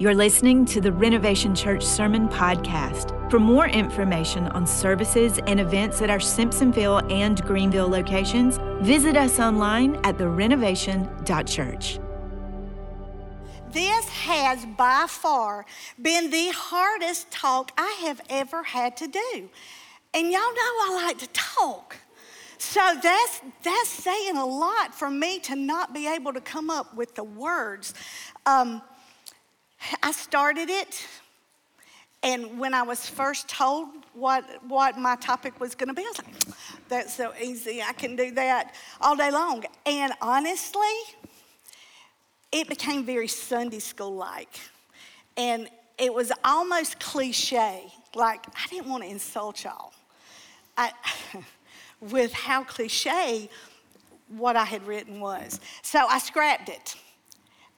You're listening to the Renovation Church Sermon Podcast. For more information on services and events at our Simpsonville and Greenville locations, visit us online at therenovation.church. This has by far been the hardest talk I have ever had to do. And y'all know I like to talk. So that's, that's saying a lot for me to not be able to come up with the words. Um, I started it, and when I was first told what, what my topic was going to be, I was like, that's so easy. I can do that all day long. And honestly, it became very Sunday school like. And it was almost cliche. Like, I didn't want to insult y'all I, with how cliche what I had written was. So I scrapped it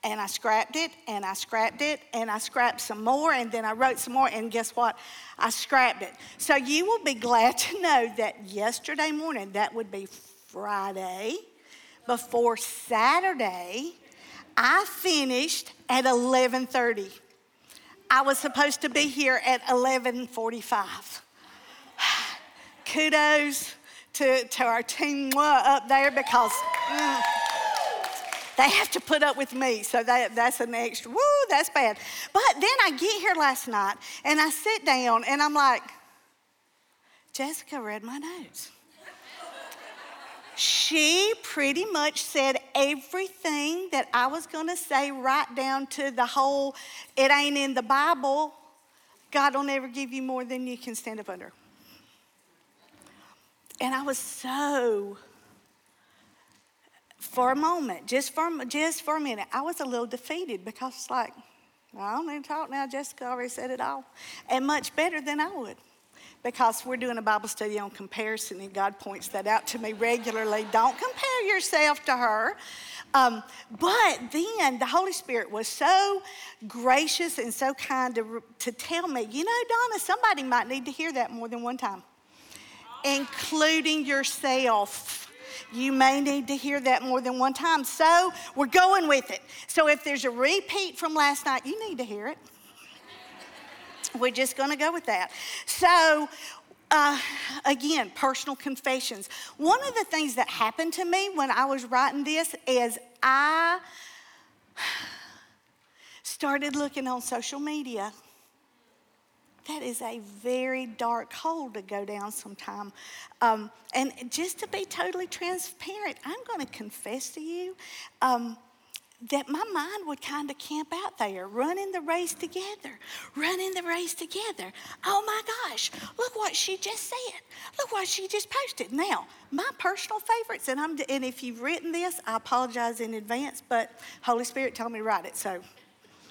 and I scrapped it and I scrapped it and I scrapped some more and then I wrote some more and guess what? I scrapped it. So you will be glad to know that yesterday morning, that would be Friday, before Saturday, I finished at 11:30. I was supposed to be here at 11:45. Kudos to, to our team up there because. Mm, they have to put up with me. So that, that's an extra, woo, that's bad. But then I get here last night and I sit down and I'm like, Jessica read my notes. she pretty much said everything that I was going to say, right down to the whole, it ain't in the Bible. God will never give you more than you can stand up under. And I was so for a moment, just for, just for a minute, I was a little defeated because it's like, I don't need to talk now. Jessica already said it all. And much better than I would. Because we're doing a Bible study on comparison, and God points that out to me regularly. Don't compare yourself to her. Um, but then the Holy Spirit was so gracious and so kind to, to tell me, you know, Donna, somebody might need to hear that more than one time, including yourself. You may need to hear that more than one time. So we're going with it. So if there's a repeat from last night, you need to hear it. We're just going to go with that. So, uh, again, personal confessions. One of the things that happened to me when I was writing this is I started looking on social media that is a very dark hole to go down sometime. Um, and just to be totally transparent, I'm going to confess to you um, that my mind would kind of camp out there, running the race together, running the race together. Oh my gosh, look what she just said. Look what she just posted. Now, my personal favorites, and, I'm, and if you've written this, I apologize in advance, but Holy Spirit told me to write it, so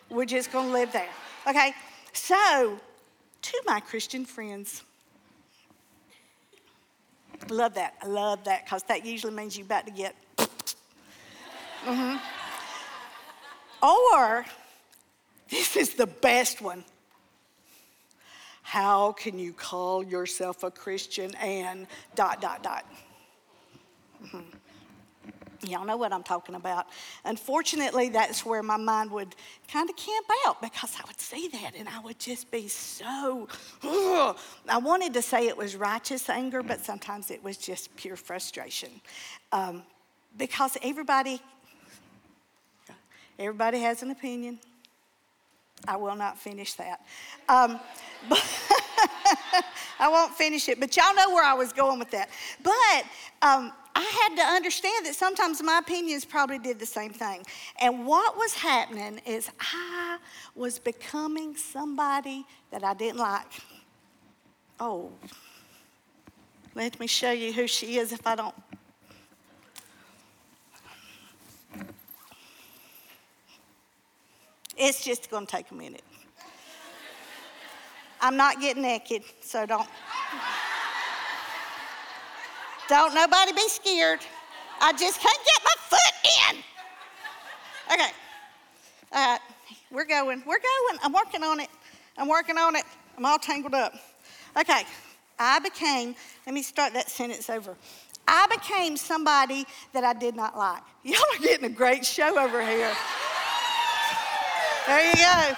we're just going to live there. Okay, so to my Christian friends. Love that. I love that because that usually means you're about to get. mm-hmm. Or, this is the best one. How can you call yourself a Christian and dot, dot, dot? Mm-hmm. Y'all know what I'm talking about. Unfortunately, that's where my mind would kind of camp out because I would see that and I would just be so. Ugh. I wanted to say it was righteous anger, but sometimes it was just pure frustration. Um, because everybody, everybody has an opinion. I will not finish that. Um, but I won't finish it, but y'all know where I was going with that. But um, I had to understand that sometimes my opinions probably did the same thing. And what was happening is I was becoming somebody that I didn't like. Oh, let me show you who she is if I don't. It's just going to take a minute. I'm not getting naked, so don't. Don't nobody be scared. I just can't get my foot in. Okay. All right. We're going. We're going. I'm working on it. I'm working on it. I'm all tangled up. Okay. I became, let me start that sentence over. I became somebody that I did not like. Y'all are getting a great show over here. There you go.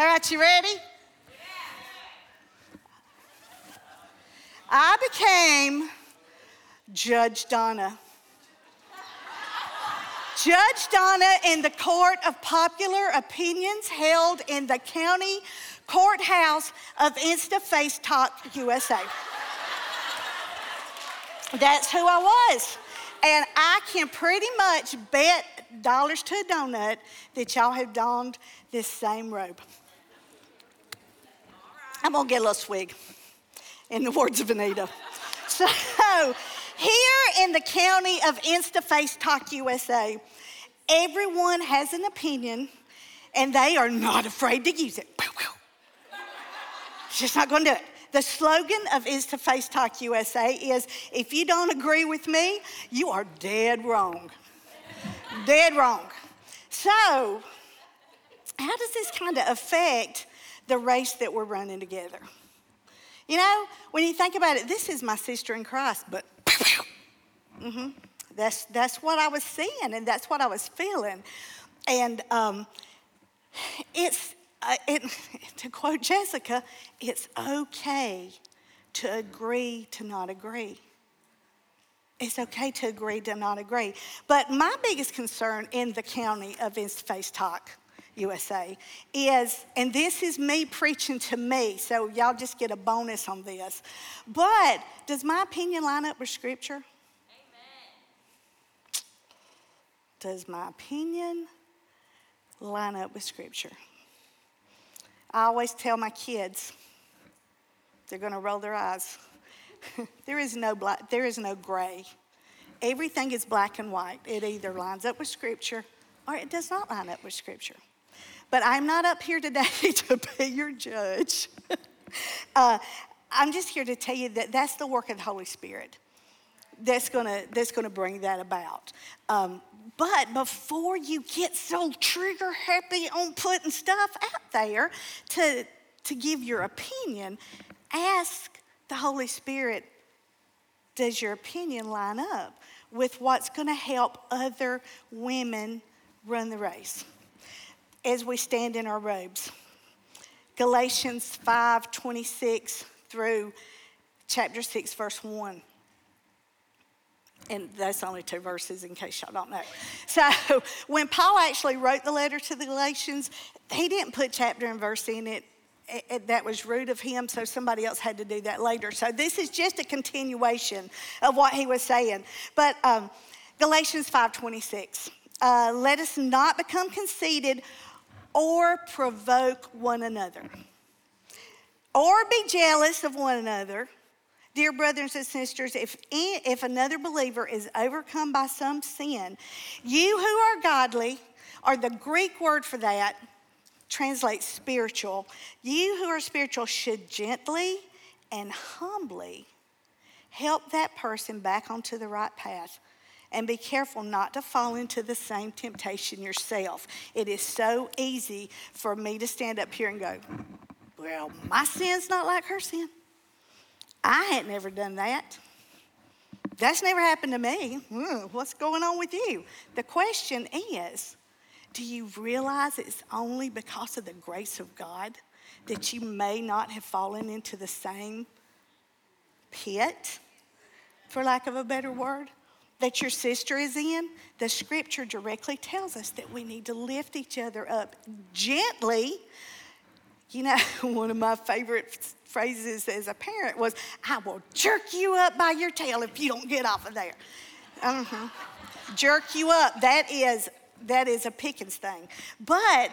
All right, you ready? I became Judge Donna. Judge Donna in the court of popular opinions held in the county courthouse of Insta Face Talk USA. That's who I was. And I can pretty much bet dollars to a donut that y'all have donned this same robe. I'm gonna get a little swig, in the words of Anita. So, here in the county of InstaFace Talk USA, everyone has an opinion and they are not afraid to use it. Just not gonna do it. The slogan of InstaFace Talk USA is if you don't agree with me, you are dead wrong. dead wrong. So, how does this kind of affect the race that we're running together? You know, when you think about it, this is my sister in Christ, but mm-hmm, that's, that's what I was seeing and that's what I was feeling. And um, it's, uh, it, to quote Jessica, it's okay to agree to not agree. It's okay to agree to not agree. But my biggest concern in the county of Face Talk USA is, and this is me preaching to me, so y'all just get a bonus on this. But does my opinion line up with Scripture? Does my opinion line up with Scripture? I always tell my kids, they're going to roll their eyes. there is no black, there is no gray. Everything is black and white. It either lines up with Scripture or it does not line up with Scripture. But I'm not up here today to be your judge. uh, I'm just here to tell you that that's the work of the Holy Spirit that's gonna, that's gonna bring that about. Um, but before you get so trigger happy on putting stuff out there to, to give your opinion, ask the Holy Spirit does your opinion line up with what's going to help other women run the race? as we stand in our robes. Galatians 5 26 through chapter 6, verse 1. And that's only two verses in case y'all don't know. So, when Paul actually wrote the letter to the Galatians, he didn't put chapter and verse in it. that was rude of him, so somebody else had to do that later. So, this is just a continuation of what he was saying. But um, Galatians 5:26. Uh, let us not become conceited or provoke one another, or be jealous of one another. Dear brothers and sisters, if, if another believer is overcome by some sin, you who are godly, or the Greek word for that translates spiritual, you who are spiritual should gently and humbly help that person back onto the right path and be careful not to fall into the same temptation yourself. It is so easy for me to stand up here and go, Well, my sin's not like her sin. I had never done that. That's never happened to me. Mm, what's going on with you? The question is do you realize it's only because of the grace of God that you may not have fallen into the same pit, for lack of a better word? that your sister is in, the scripture directly tells us that we need to lift each other up gently. You know, one of my favorite phrases as a parent was, I will jerk you up by your tail if you don't get off of there. Uh-huh. Jerk you up. That is that is a Pickens thing. But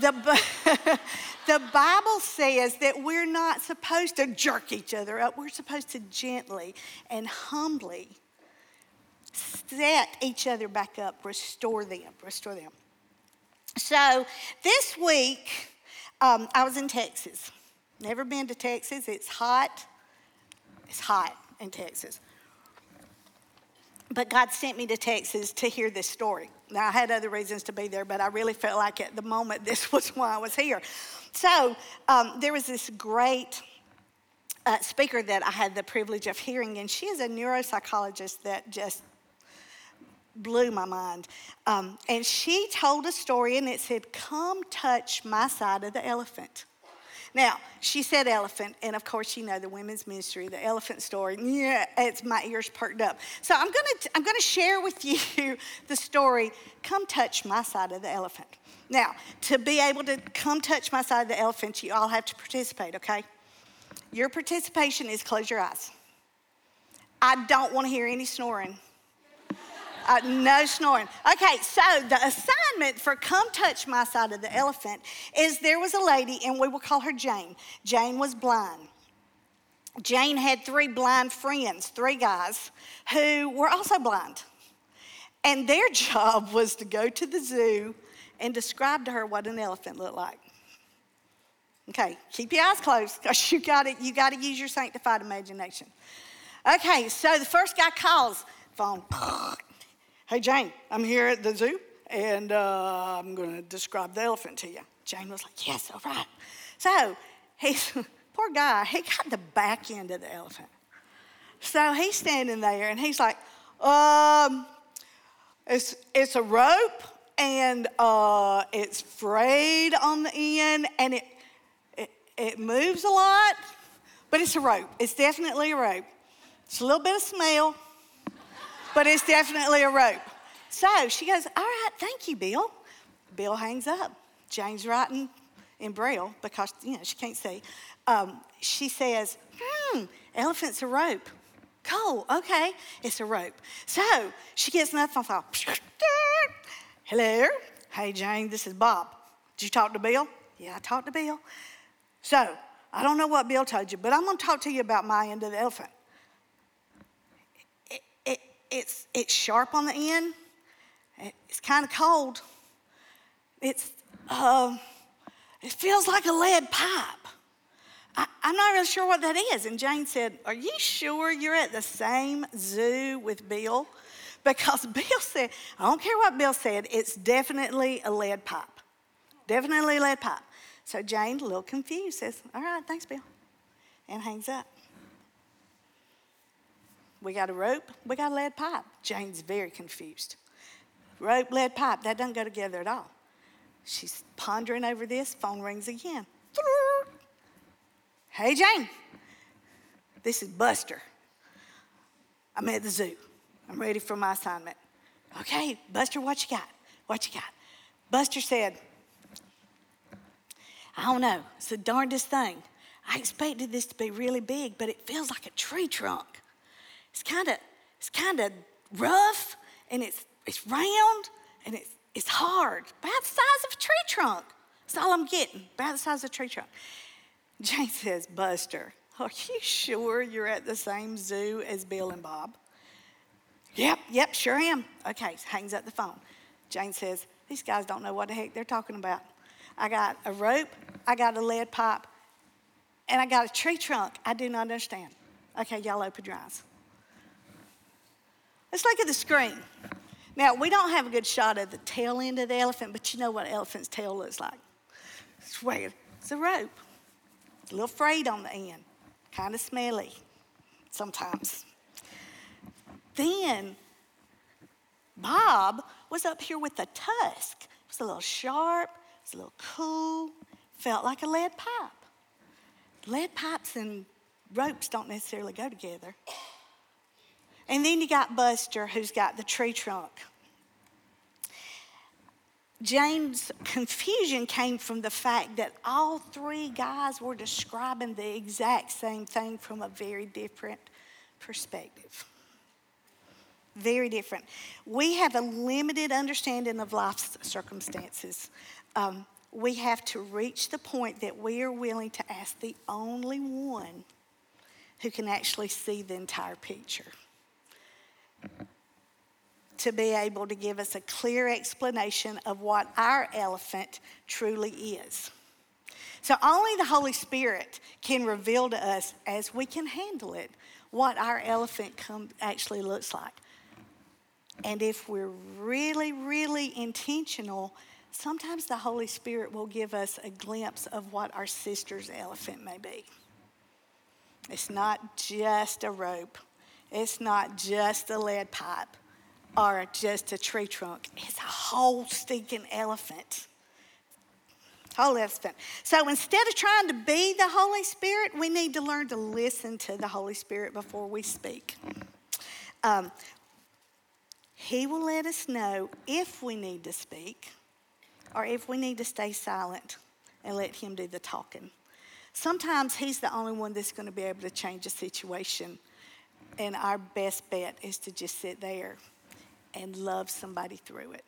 the, the Bible says that we're not supposed to jerk each other up. We're supposed to gently and humbly set each other back up, restore them, restore them. So this week, um, I was in Texas. Never been to Texas. It's hot. It's hot in Texas. But God sent me to Texas to hear this story. Now, I had other reasons to be there, but I really felt like at the moment this was why I was here. So, um, there was this great uh, speaker that I had the privilege of hearing, and she is a neuropsychologist that just blew my mind. Um, and she told a story, and it said, Come touch my side of the elephant. Now, she said elephant, and of course, you know the women's ministry, the elephant story. Yeah, it's my ears perked up. So I'm gonna, I'm gonna share with you the story, Come Touch My Side of the Elephant. Now, to be able to come touch my side of the elephant, you all have to participate, okay? Your participation is close your eyes. I don't wanna hear any snoring. Uh, no snoring. Okay, so the assignment for come touch my side of the elephant is there was a lady, and we will call her Jane. Jane was blind. Jane had three blind friends, three guys, who were also blind. And their job was to go to the zoo and describe to her what an elephant looked like. Okay, keep your eyes closed because you got you got to use your sanctified imagination. Okay, so the first guy calls phone. Hey, Jane, I'm here at the zoo and uh, I'm going to describe the elephant to you. Jane was like, Yes, all right. So he's, poor guy, he got the back end of the elephant. So he's standing there and he's like, um, it's, it's a rope and uh, it's frayed on the end and it, it, it moves a lot, but it's a rope. It's definitely a rope. It's a little bit of smell but it's definitely a rope. So she goes, All right, thank you, Bill. Bill hangs up. Jane's writing in Braille because, you know, she can't see. Um, she says, Hmm, elephant's a rope. Cool, okay, it's a rope. So she gets nothing phone. Hello, hey Jane, this is Bob. Did you talk to Bill? Yeah, I talked to Bill. So I don't know what Bill told you, but I'm going to talk to you about my end of the elephant it's, it's sharp on the end. It's kind of cold. It's, uh, it feels like a lead pipe. I, am not really sure what that is. And Jane said, Are you sure you're at the same zoo with Bill? Because Bill said, I don't care what Bill said, it's definitely a lead pipe. Definitely lead pipe. So Jane, a little confused, says, All right, thanks, Bill, and hangs up. We got a rope, we got a lead pipe. Jane's very confused. Rope, lead pipe, that doesn't go together at all. She's pondering over this, phone rings again. Hey, Jane, this is Buster. I'm at the zoo. I'm ready for my assignment. Okay, Buster, what you got? What you got? Buster said, I don't know. It's the darndest thing. I expected this to be really big, but it feels like a tree trunk. It's kind of it's kind of rough and it's it's round and it's it's hard, about the size of a tree trunk. That's all I'm getting, about the size of a tree trunk. Jane says, Buster, are you sure you're at the same zoo as Bill and Bob? Yep, yep, sure am. Okay, hangs up the phone. Jane says, These guys don't know what the heck they're talking about. I got a rope, I got a lead pipe, and I got a tree trunk. I do not understand. Okay, y'all open your eyes. Let's look at the screen. Now, we don't have a good shot of the tail end of the elephant, but you know what an elephant's tail looks like. It's weird. It's a rope. a little frayed on the end, kind of smelly sometimes. Then Bob was up here with a tusk. It was a little sharp, it was a little cool, felt like a lead pipe. Lead pipes and ropes don't necessarily go together. And then you got Buster, who's got the tree trunk. James' confusion came from the fact that all three guys were describing the exact same thing from a very different perspective. Very different. We have a limited understanding of life's circumstances. Um, we have to reach the point that we are willing to ask the only one who can actually see the entire picture to be able to give us a clear explanation of what our elephant truly is. So, only the Holy Spirit can reveal to us as we can handle it what our elephant actually looks like. And if we're really, really intentional, sometimes the Holy Spirit will give us a glimpse of what our sister's elephant may be. It's not just a rope, it's not just a lead pipe. Or just a tree trunk. It's a whole stinking elephant. Whole elephant. So instead of trying to be the Holy Spirit, we need to learn to listen to the Holy Spirit before we speak. Um, he will let us know if we need to speak or if we need to stay silent and let Him do the talking. Sometimes He's the only one that's going to be able to change a situation. And our best bet is to just sit there and love somebody through it.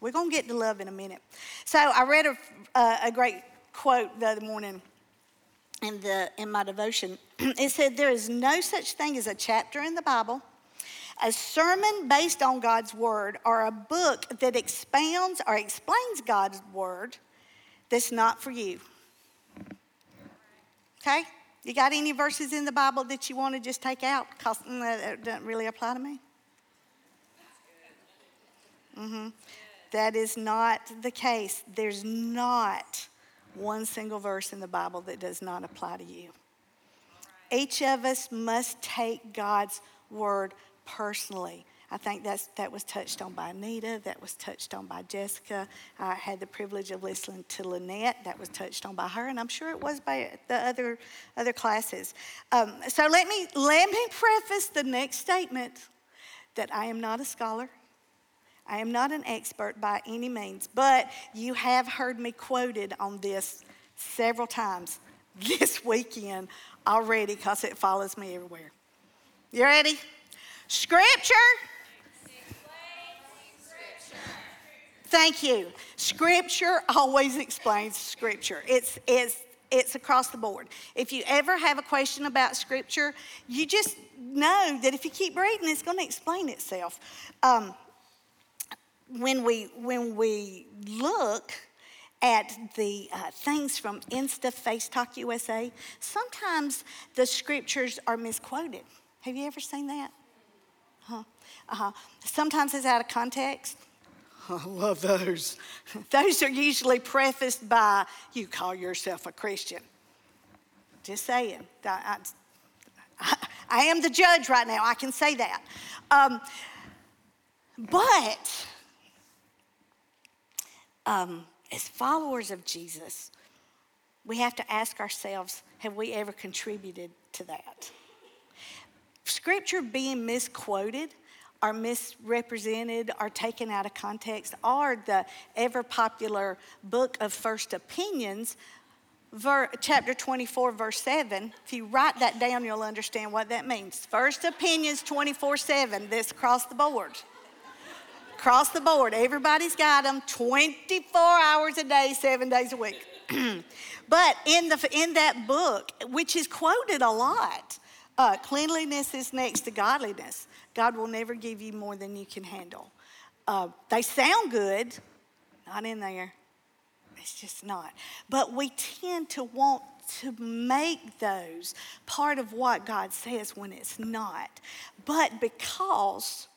We're going to get to love in a minute. So I read a, uh, a great quote the other morning in, the, in my devotion. it said, There is no such thing as a chapter in the Bible a sermon based on God's word or a book that expounds or explains God's word that's not for you. Okay? You got any verses in the Bible that you want to just take out because mm, that doesn't really apply to me? Mm-hmm. That is not the case. There's not one single verse in the Bible that does not apply to you. Each of us must take God's word personally. I think that's, that was touched on by Anita, that was touched on by Jessica. I had the privilege of listening to Lynette, that was touched on by her, and I'm sure it was by the other, other classes. Um, so let me, let me preface the next statement that I am not a scholar. I am not an expert by any means, but you have heard me quoted on this several times this weekend already because it follows me everywhere. You ready? Scripture. Thank you. Scripture always explains Scripture. It's, it's, it's across the board. If you ever have a question about Scripture, you just know that if you keep reading, it's going to explain itself. Um, when, we, when we look at the uh, things from Insta Face Talk USA, sometimes the scriptures are misquoted. Have you ever seen that? Huh? Uh-huh. Sometimes it's out of context. I love those. Those are usually prefaced by, you call yourself a Christian. Just saying. I, I, I am the judge right now, I can say that. Um, but um, as followers of Jesus, we have to ask ourselves have we ever contributed to that? Scripture being misquoted or misrepresented or taken out of context, are the ever popular book of First Opinions, ver, chapter 24, verse 7. If you write that down, you'll understand what that means. First Opinions 24 7, this across the board. Across the board, everybody's got them 24 hours a day, seven days a week. but in, the, in that book, which is quoted a lot, uh, cleanliness is next to godliness. God will never give you more than you can handle. Uh, they sound good, not in there. It's just not. But we tend to want to make those part of what God says when it's not. But because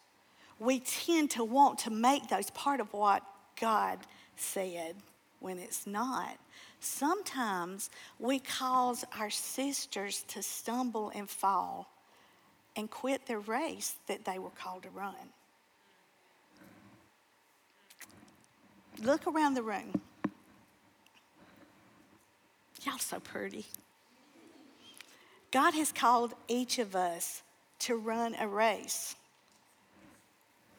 we tend to want to make those part of what God said when it's not, sometimes we cause our sisters to stumble and fall and quit the race that they were called to run. Look around the room. Y'all so pretty. God has called each of us to run a race.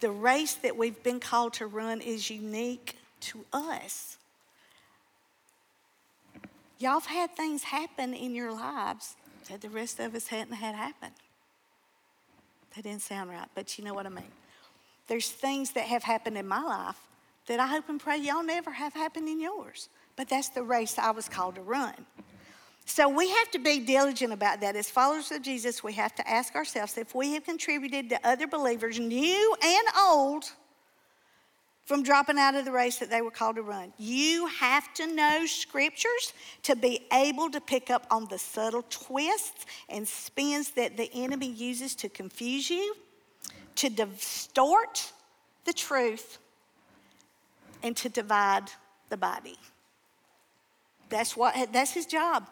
The race that we've been called to run is unique to us. Y'all have had things happen in your lives that the rest of us hadn't had happen. That didn't sound right, but you know what I mean. There's things that have happened in my life that I hope and pray y'all never have happened in yours. But that's the race I was called to run. So we have to be diligent about that. As followers of Jesus, we have to ask ourselves if we have contributed to other believers, new and old, from dropping out of the race that they were called to run. You have to know scriptures to be able to pick up on the subtle twists and spins that the enemy uses to confuse you, to distort the truth, and to divide the body. That's what that's his job.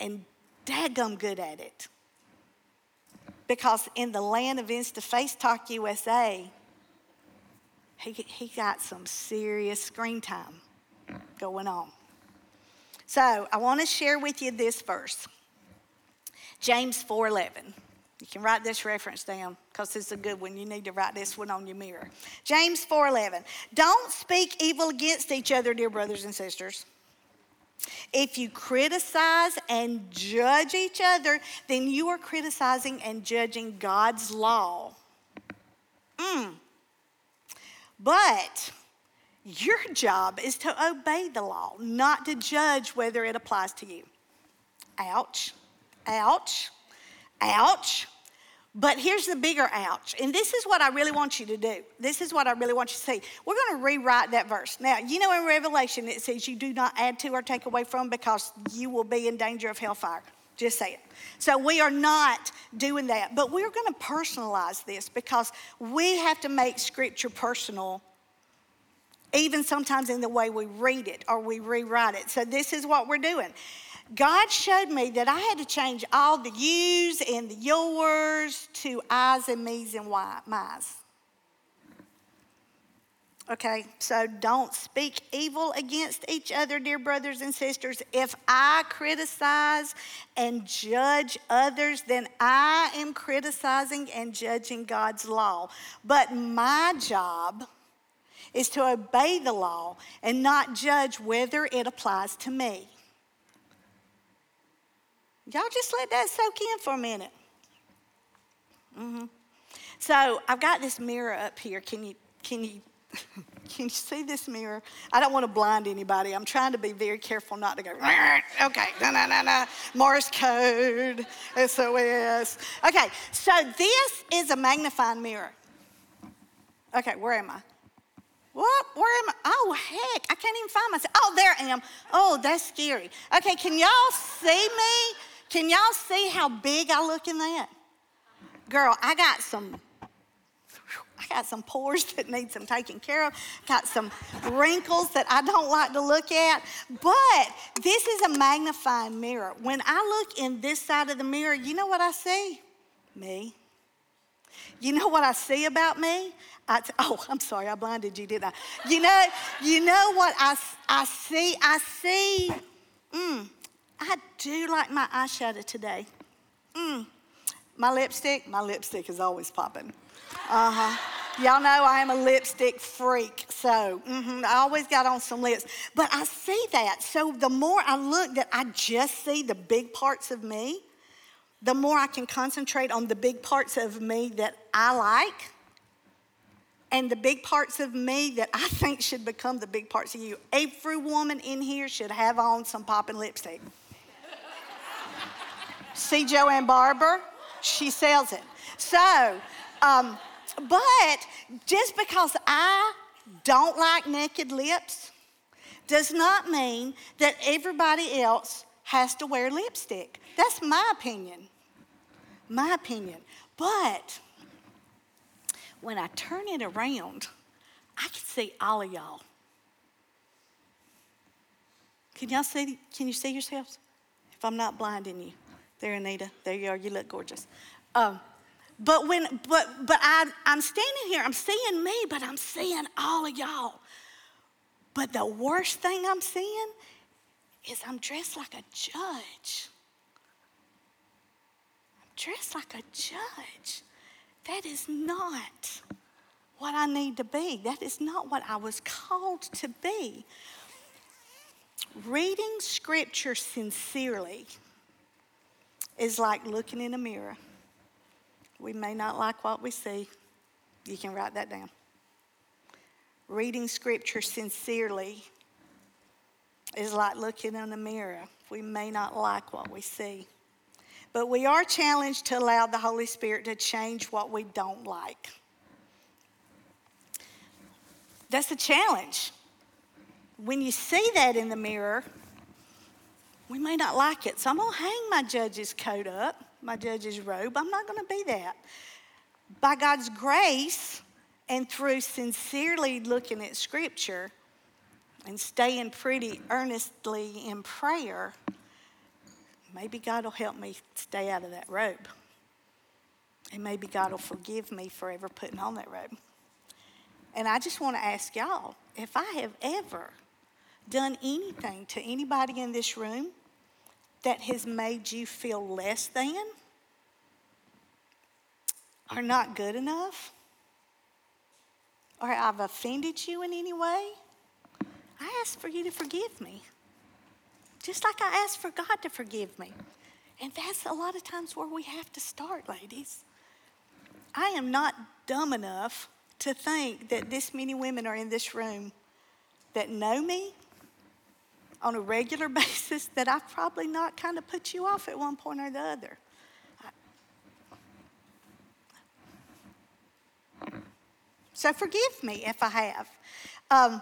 And daggum good at it. Because in the land of Insta Face Talk USA, he, he got some serious screen time going on. So I want to share with you this verse. James 4:11. You can write this reference down because it's a good one. You need to write this one on your mirror. James 4:11. Don't speak evil against each other, dear brothers and sisters. If you criticize and judge each other, then you are criticizing and judging God's law. Mm. But your job is to obey the law, not to judge whether it applies to you. Ouch, ouch, ouch. But here's the bigger ouch. And this is what I really want you to do. This is what I really want you to see. We're going to rewrite that verse. Now, you know in Revelation it says you do not add to or take away from because you will be in danger of hellfire. Just say it. So we are not doing that. But we're going to personalize this because we have to make scripture personal even sometimes in the way we read it or we rewrite it. So, this is what we're doing. God showed me that I had to change all the yous and the yours to I's and me's and why, my's. Okay, so don't speak evil against each other, dear brothers and sisters. If I criticize and judge others, then I am criticizing and judging God's law. But my job, is to obey the law and not judge whether it applies to me. Y'all just let that soak in for a minute. Mm-hmm. So I've got this mirror up here. Can you can you can you see this mirror? I don't want to blind anybody. I'm trying to be very careful not to go. Okay, no no no no. Morse code, SOS. Okay, so this is a magnifying mirror. Okay, where am I? What? Where am I? Oh, heck, I can't even find myself. Oh, there I am. Oh, that's scary. Okay, can y'all see me? Can y'all see how big I look in that? Girl, I got some I got some pores that need some taking care of, got some wrinkles that I don't like to look at. But this is a magnifying mirror. When I look in this side of the mirror, you know what I see? Me. You know what I see about me? I, oh, I'm sorry, I blinded you, didn't I? You know, you know what I, I see? I see, mm, I do like my eyeshadow today. Mm, my lipstick, my lipstick is always popping. Uh huh. Y'all know I am a lipstick freak, so mm-hmm, I always got on some lips. But I see that. So the more I look, that I just see the big parts of me, the more I can concentrate on the big parts of me that I like and the big parts of me that I think should become the big parts of you. Every woman in here should have on some popping lipstick. See Joanne Barber? She sells it. So, um, but just because I don't like naked lips does not mean that everybody else has to wear lipstick. That's my opinion. My opinion. But when I turn it around, I can see all of y'all. Can y'all see? Can you see yourselves? If I'm not blinding you, there, Anita. There you are. You look gorgeous. Um, but when, but, but I, I'm standing here. I'm seeing me, but I'm seeing all of y'all. But the worst thing I'm seeing is I'm dressed like a judge. I'm dressed like a judge. That is not what I need to be. That is not what I was called to be. Reading scripture sincerely is like looking in a mirror. We may not like what we see. You can write that down. Reading scripture sincerely is like looking in a mirror. We may not like what we see. But we are challenged to allow the Holy Spirit to change what we don't like. That's a challenge. When you see that in the mirror, we may not like it. So I'm going to hang my judge's coat up, my judge's robe. I'm not going to be that. By God's grace and through sincerely looking at Scripture and staying pretty earnestly in prayer, Maybe God will help me stay out of that robe. And maybe God will forgive me for ever putting on that robe. And I just want to ask y'all if I have ever done anything to anybody in this room that has made you feel less than or not good enough or I've offended you in any way, I ask for you to forgive me. Just like I ask for God to forgive me. And that's a lot of times where we have to start, ladies. I am not dumb enough to think that this many women are in this room that know me on a regular basis that I've probably not kind of put you off at one point or the other. So forgive me if I have. Um,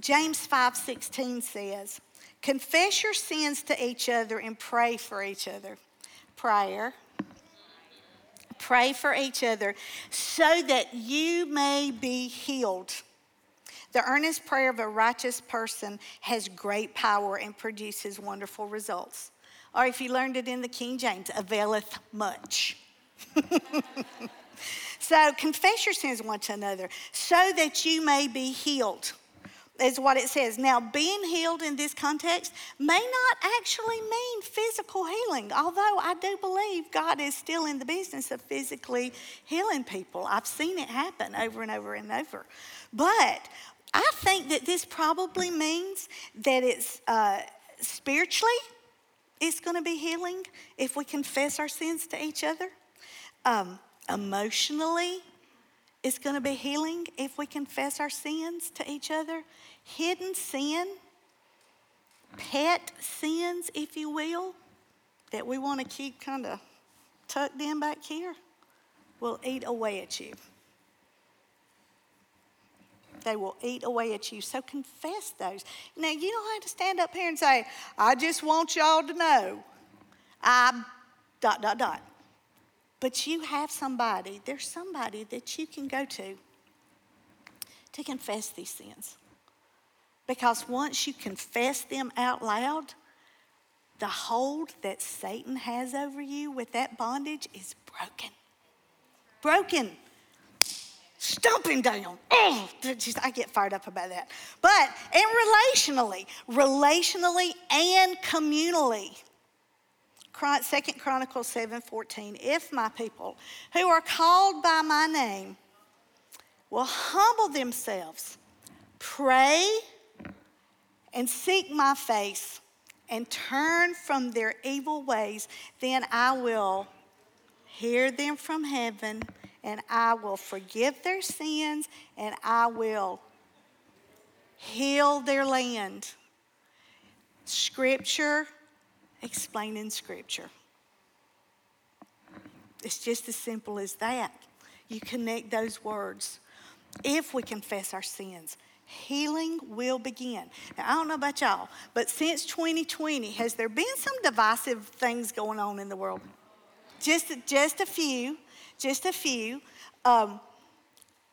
James 5:16 says, "Confess your sins to each other and pray for each other." Prayer. Pray for each other so that you may be healed. The earnest prayer of a righteous person has great power and produces wonderful results. Or if you learned it in the King James, availeth much. So confess your sins one to another so that you may be healed, is what it says. Now, being healed in this context may not actually mean physical healing, although I do believe God is still in the business of physically healing people. I've seen it happen over and over and over. But I think that this probably means that it's uh, spiritually, it's going to be healing if we confess our sins to each other. Um, Emotionally, it's going to be healing if we confess our sins to each other. Hidden sin, pet sins, if you will, that we want to keep kind of tucked in back here, will eat away at you. They will eat away at you. So confess those. Now, you don't have to stand up here and say, I just want y'all to know I'm dot, dot, dot. But you have somebody, there's somebody that you can go to to confess these sins. Because once you confess them out loud, the hold that Satan has over you with that bondage is broken. Broken. Stomp him down. Oh, just, I get fired up about that. But, and relationally, relationally and communally. Second Chronicles 7:14, if my people who are called by my name will humble themselves, pray and seek my face and turn from their evil ways, then I will hear them from heaven and I will forgive their sins and I will heal their land. Scripture explaining Scripture. It's just as simple as that. You connect those words. If we confess our sins, healing will begin. Now, I don't know about y'all, but since 2020, has there been some divisive things going on in the world? Just, just a few, just a few. Um,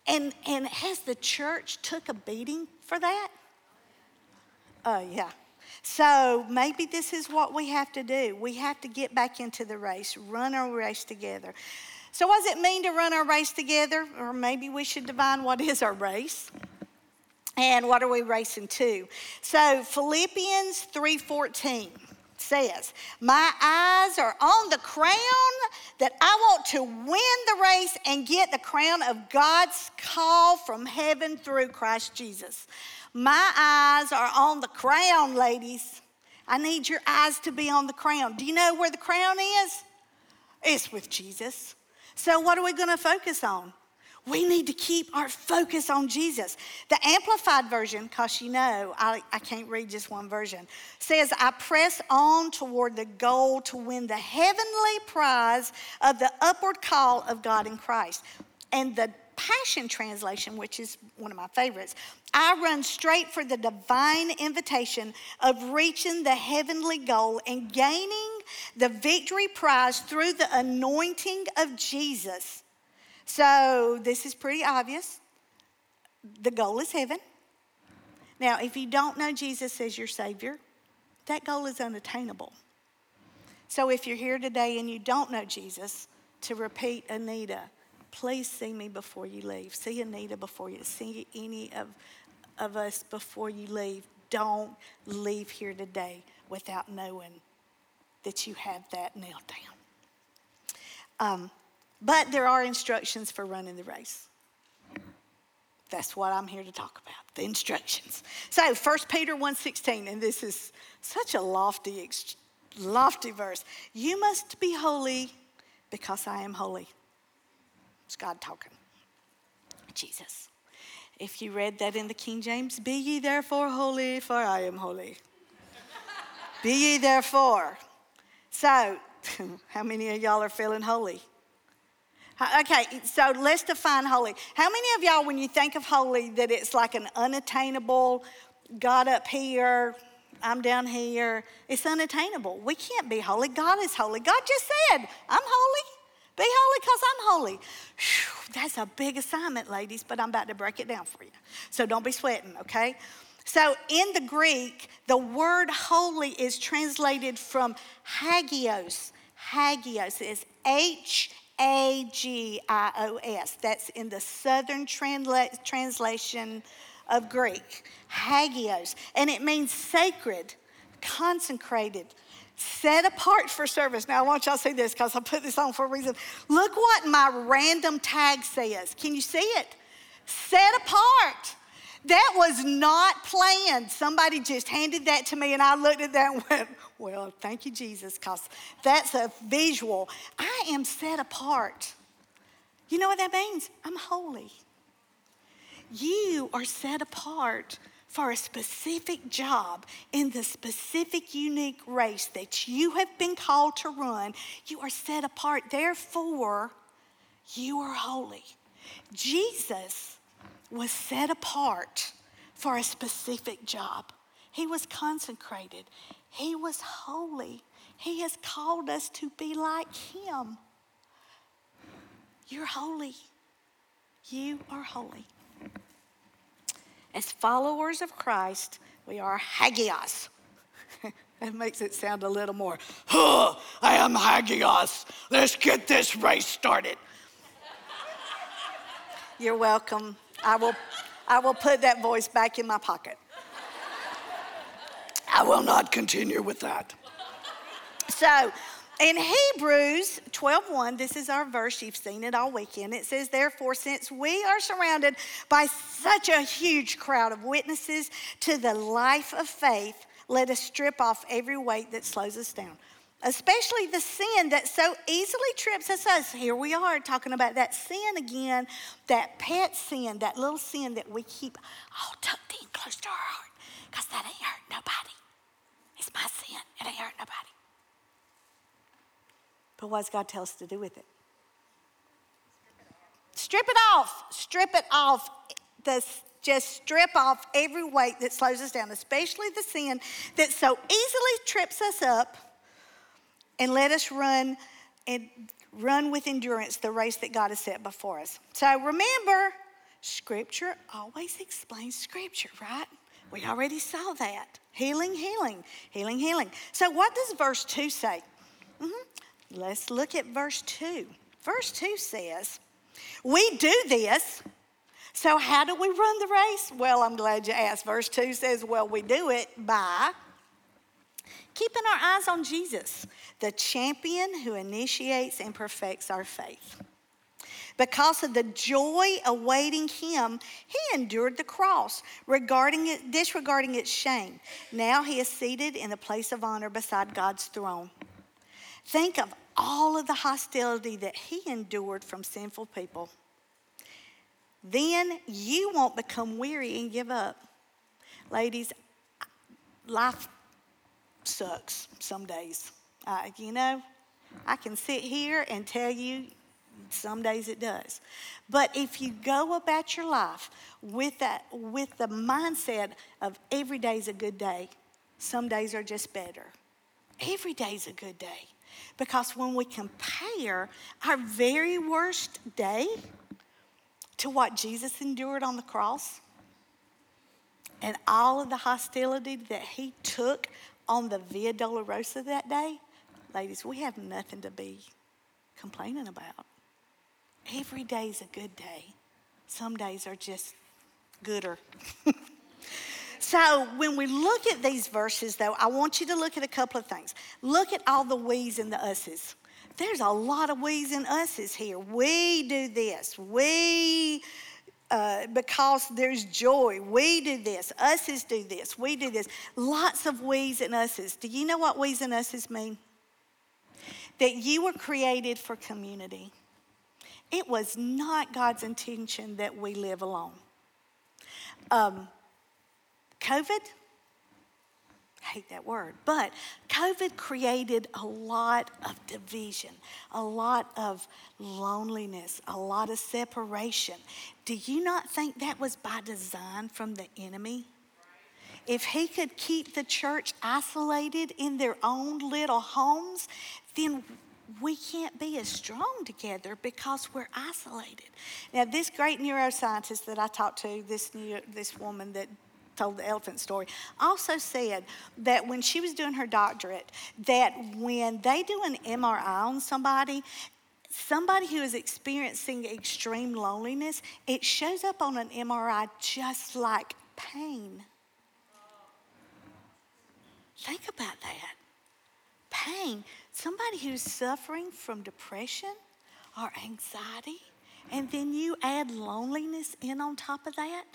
and, and has the church took a beating for that? Oh, uh, yeah. So maybe this is what we have to do. We have to get back into the race, run our race together. So, what does it mean to run our race together? Or maybe we should define what is our race and what are we racing to. So, Philippians 3:14 says, My eyes are on the crown that I want to win the race and get the crown of God's call from heaven through Christ Jesus. My eyes are on the crown, ladies. I need your eyes to be on the crown. Do you know where the crown is? It's with Jesus. So, what are we going to focus on? We need to keep our focus on Jesus. The Amplified Version, because you know I, I can't read just one version, says, I press on toward the goal to win the heavenly prize of the upward call of God in Christ. And the Passion Translation, which is one of my favorites, I run straight for the divine invitation of reaching the heavenly goal and gaining the victory prize through the anointing of Jesus. So, this is pretty obvious. The goal is heaven. Now, if you don't know Jesus as your Savior, that goal is unattainable. So, if you're here today and you don't know Jesus, to repeat Anita, please see me before you leave. See Anita before you, see any of, of us before you leave. Don't leave here today without knowing that you have that nailed down. Um, but there are instructions for running the race. That's what I'm here to talk about, the instructions. So 1 Peter 1.16, and this is such a lofty, lofty verse. You must be holy because I am holy. It's God talking. Jesus. If you read that in the King James, be ye therefore holy, for I am holy. be ye therefore. So, how many of y'all are feeling holy? Okay, so let's define holy. How many of y'all, when you think of holy, that it's like an unattainable, God up here, I'm down here? It's unattainable. We can't be holy. God is holy. God just said, I'm holy. Be holy because I'm holy. Whew, that's a big assignment, ladies, but I'm about to break it down for you. So don't be sweating, okay? So in the Greek, the word holy is translated from hagios. Hagios is H A G I O S. That's in the southern transla- translation of Greek. Hagios. And it means sacred, consecrated, set apart for service. Now, I want y'all to see this because I put this on for a reason. Look what my random tag says. Can you see it? Set apart. That was not planned. Somebody just handed that to me, and I looked at that and went, Well, thank you, Jesus, because that's a visual. I am set apart. You know what that means? I'm holy. You are set apart for a specific job in the specific, unique race that you have been called to run. You are set apart. Therefore, you are holy. Jesus was set apart for a specific job. He was consecrated. He was holy. He has called us to be like Him. You're holy. You are holy. As followers of Christ, we are hagios. that makes it sound a little more, oh, I am hagios. Let's get this race started. You're welcome. I will, I will put that voice back in my pocket. Will not continue with that. So, in Hebrews 12:1, this is our verse, you've seen it all weekend. It says, Therefore, since we are surrounded by such a huge crowd of witnesses to the life of faith, let us strip off every weight that slows us down, especially the sin that so easily trips us up. Here we are talking about that sin again, that pet sin, that little sin that we keep all tucked in close to our heart, because that ain't hurt nobody. It's my sin, it ain't hurt nobody. But what does God tell us to do with it? Strip it off. Strip it off. The, just strip off every weight that slows us down, especially the sin that so easily trips us up, and let us run and run with endurance the race that God has set before us. So remember, Scripture always explains Scripture, right? We already saw that. Healing, healing, healing, healing. So what does verse 2 say? Mm-hmm. Let's look at verse 2. Verse 2 says, We do this. So, how do we run the race? Well, I'm glad you asked. Verse 2 says, Well, we do it by keeping our eyes on Jesus, the champion who initiates and perfects our faith. Because of the joy awaiting him, he endured the cross, regarding it, disregarding its shame. Now he is seated in the place of honor beside God's throne. Think of all of the hostility that he endured from sinful people. Then you won't become weary and give up. Ladies, life sucks some days. Uh, you know, I can sit here and tell you some days it does. But if you go about your life with that with the mindset of every day's a good day, some days are just better. Every day's a good day. Because when we compare our very worst day to what Jesus endured on the cross and all of the hostility that he took on the Via Dolorosa that day, ladies, we have nothing to be complaining about. Every day is a good day. Some days are just gooder. so when we look at these verses, though, I want you to look at a couple of things. Look at all the we's and the us's. There's a lot of we's and us's here. We do this. We uh, because there's joy. We do this. Us's do this. We do this. Lots of we's and us's. Do you know what we's and us's mean? That you were created for community. It was not God's intention that we live alone. Um, COVID, hate that word, but COVID created a lot of division, a lot of loneliness, a lot of separation. Do you not think that was by design from the enemy? If he could keep the church isolated in their own little homes, then we can't be as strong together because we're isolated. Now, this great neuroscientist that I talked to, this, new, this woman that told the elephant story, also said that when she was doing her doctorate, that when they do an MRI on somebody, somebody who is experiencing extreme loneliness, it shows up on an MRI just like pain. Think about that. Pain. Somebody who's suffering from depression or anxiety, and then you add loneliness in on top of that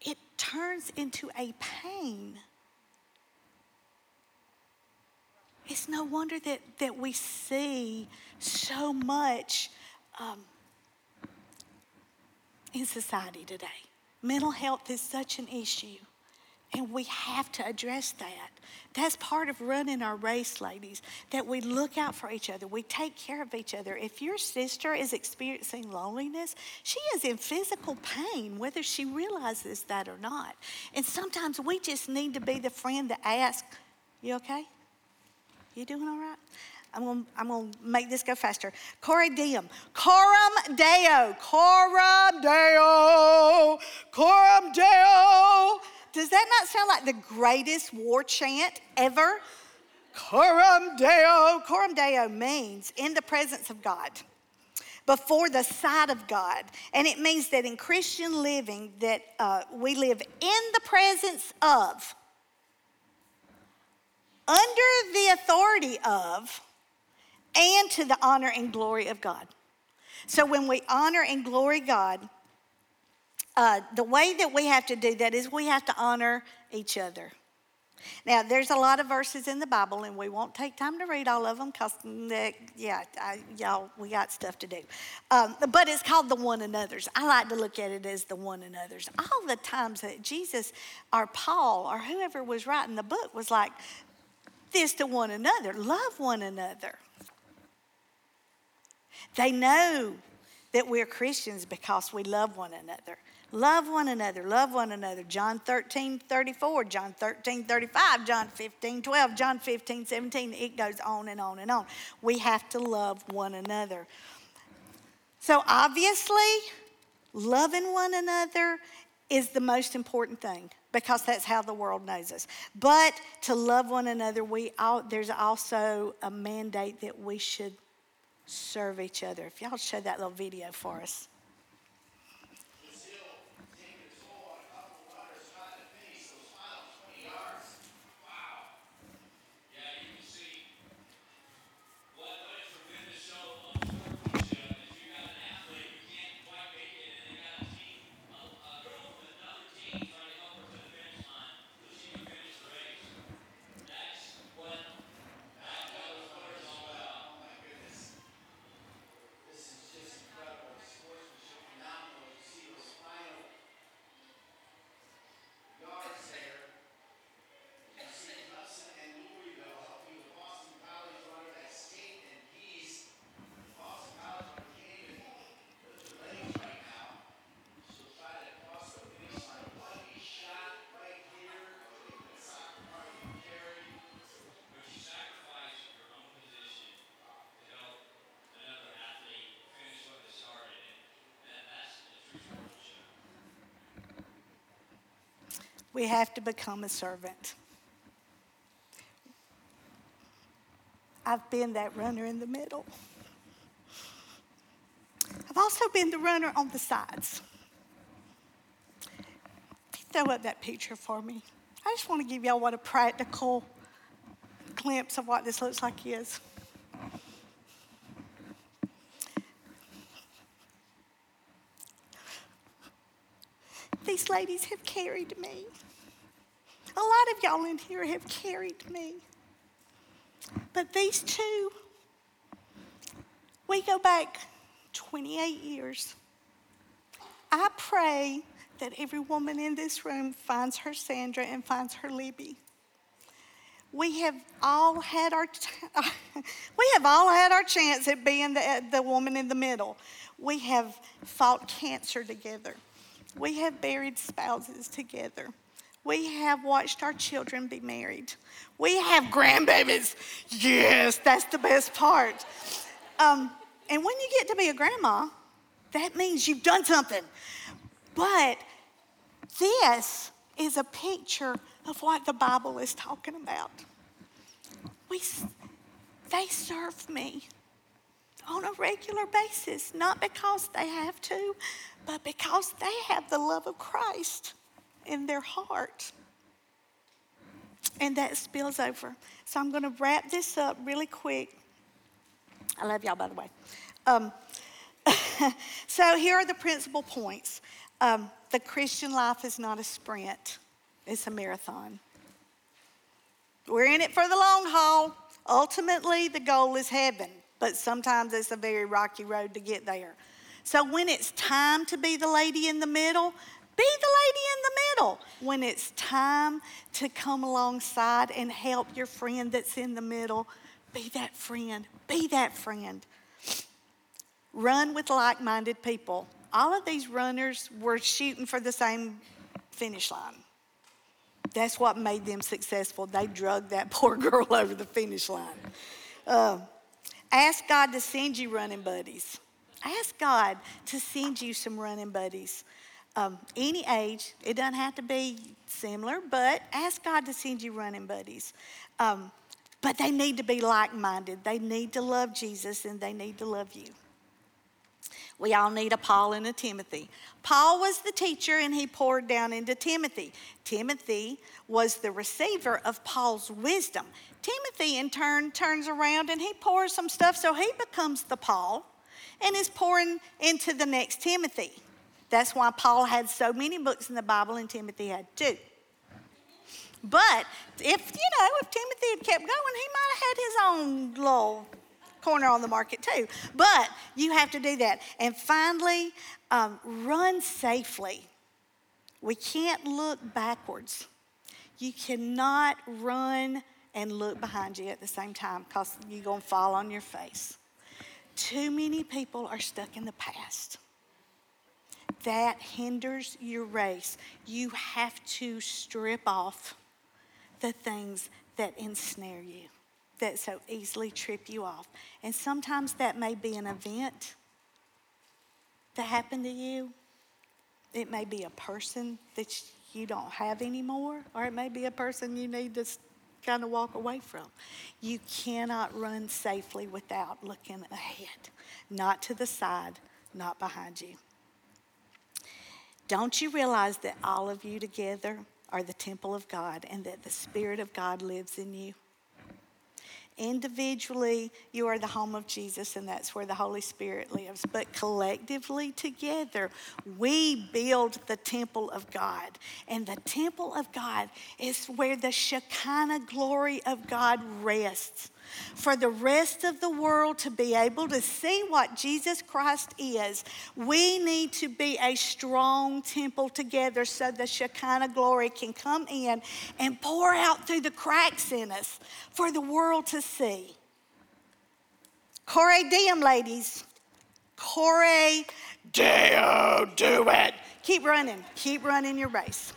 it turns into a pain. It's no wonder that, that we see so much um, in society today. Mental health is such an issue, and we have to address that. That's part of running our race, ladies, that we look out for each other. We take care of each other. If your sister is experiencing loneliness, she is in physical pain, whether she realizes that or not. And sometimes we just need to be the friend that asks, You okay? You doing all right? I'm gonna, I'm gonna make this go faster. Cora diem. Coram Deo. Coram Deo. Coram Deo. Does that not sound like the greatest war chant ever? Coram Deo. Coram Deo means in the presence of God, before the sight of God. And it means that in Christian living that uh, we live in the presence of, under the authority of, and to the honor and glory of God. So when we honor and glory God, uh, the way that we have to do that is we have to honor each other. Now, there's a lot of verses in the Bible, and we won't take time to read all of them because, yeah, I, y'all, we got stuff to do. Um, but it's called the one another's. I like to look at it as the one another's. All the times that Jesus or Paul or whoever was writing the book was like, this to one another, love one another. They know that we're Christians because we love one another. Love one another, love one another. John 13, 34, John 13, 35, John 15, 12, John 15, 17. It goes on and on and on. We have to love one another. So, obviously, loving one another is the most important thing because that's how the world knows us. But to love one another, we all, there's also a mandate that we should serve each other. If y'all show that little video for us. We have to become a servant. I've been that runner in the middle. I've also been the runner on the sides. Throw up that picture for me. I just want to give y'all what a practical glimpse of what this looks like is. Ladies have carried me. A lot of y'all in here have carried me. But these two, we go back 28 years. I pray that every woman in this room finds her Sandra and finds her Libby. We have all had our we have all had our chance at being the, the woman in the middle. We have fought cancer together. We have buried spouses together. We have watched our children be married. We have grandbabies. Yes, that's the best part. Um, and when you get to be a grandma, that means you've done something. But this is a picture of what the Bible is talking about. We, they serve me on a regular basis, not because they have to, but because they have the love of Christ in their heart. And that spills over. So I'm going to wrap this up really quick. I love y'all, by the way. Um, so here are the principal points. Um, the Christian life is not a sprint, it's a marathon. We're in it for the long haul. Ultimately, the goal is heaven, but sometimes it's a very rocky road to get there. So when it's time to be the lady in the middle, be the lady in the middle. When it's time to come alongside and help your friend that's in the middle, be that friend. Be that friend. Run with like minded people. All of these runners were shooting for the same finish line. That's what made them successful. They drug that poor girl over the finish line. Uh, ask God to send you running buddies. Ask God to send you some running buddies. Um, any age, it doesn't have to be similar, but ask God to send you running buddies. Um, but they need to be like minded. They need to love Jesus and they need to love you. We all need a Paul and a Timothy. Paul was the teacher and he poured down into Timothy. Timothy was the receiver of Paul's wisdom. Timothy, in turn, turns around and he pours some stuff, so he becomes the Paul and is pouring into the next Timothy. That's why Paul had so many books in the Bible and Timothy had two. But if, you know, if Timothy had kept going, he might have had his own little corner on the market too. But you have to do that. And finally, um, run safely. We can't look backwards. You cannot run and look behind you at the same time because you're going to fall on your face. Too many people are stuck in the past. That hinders your race. You have to strip off the things that ensnare you, that so easily trip you off. And sometimes that may be an event that happened to you. It may be a person that you don't have anymore, or it may be a person you need to kind of walk away from. You cannot run safely without looking ahead, not to the side, not behind you. Don't you realize that all of you together are the temple of God and that the Spirit of God lives in you? Individually, you are the home of Jesus, and that's where the Holy Spirit lives. But collectively, together, we build the temple of God. And the temple of God is where the Shekinah glory of God rests for the rest of the world to be able to see what Jesus Christ is, we need to be a strong temple together so the Shekinah glory can come in and pour out through the cracks in us for the world to see. Cor diem, ladies. Cor deo, do it. Keep running. Keep running your race.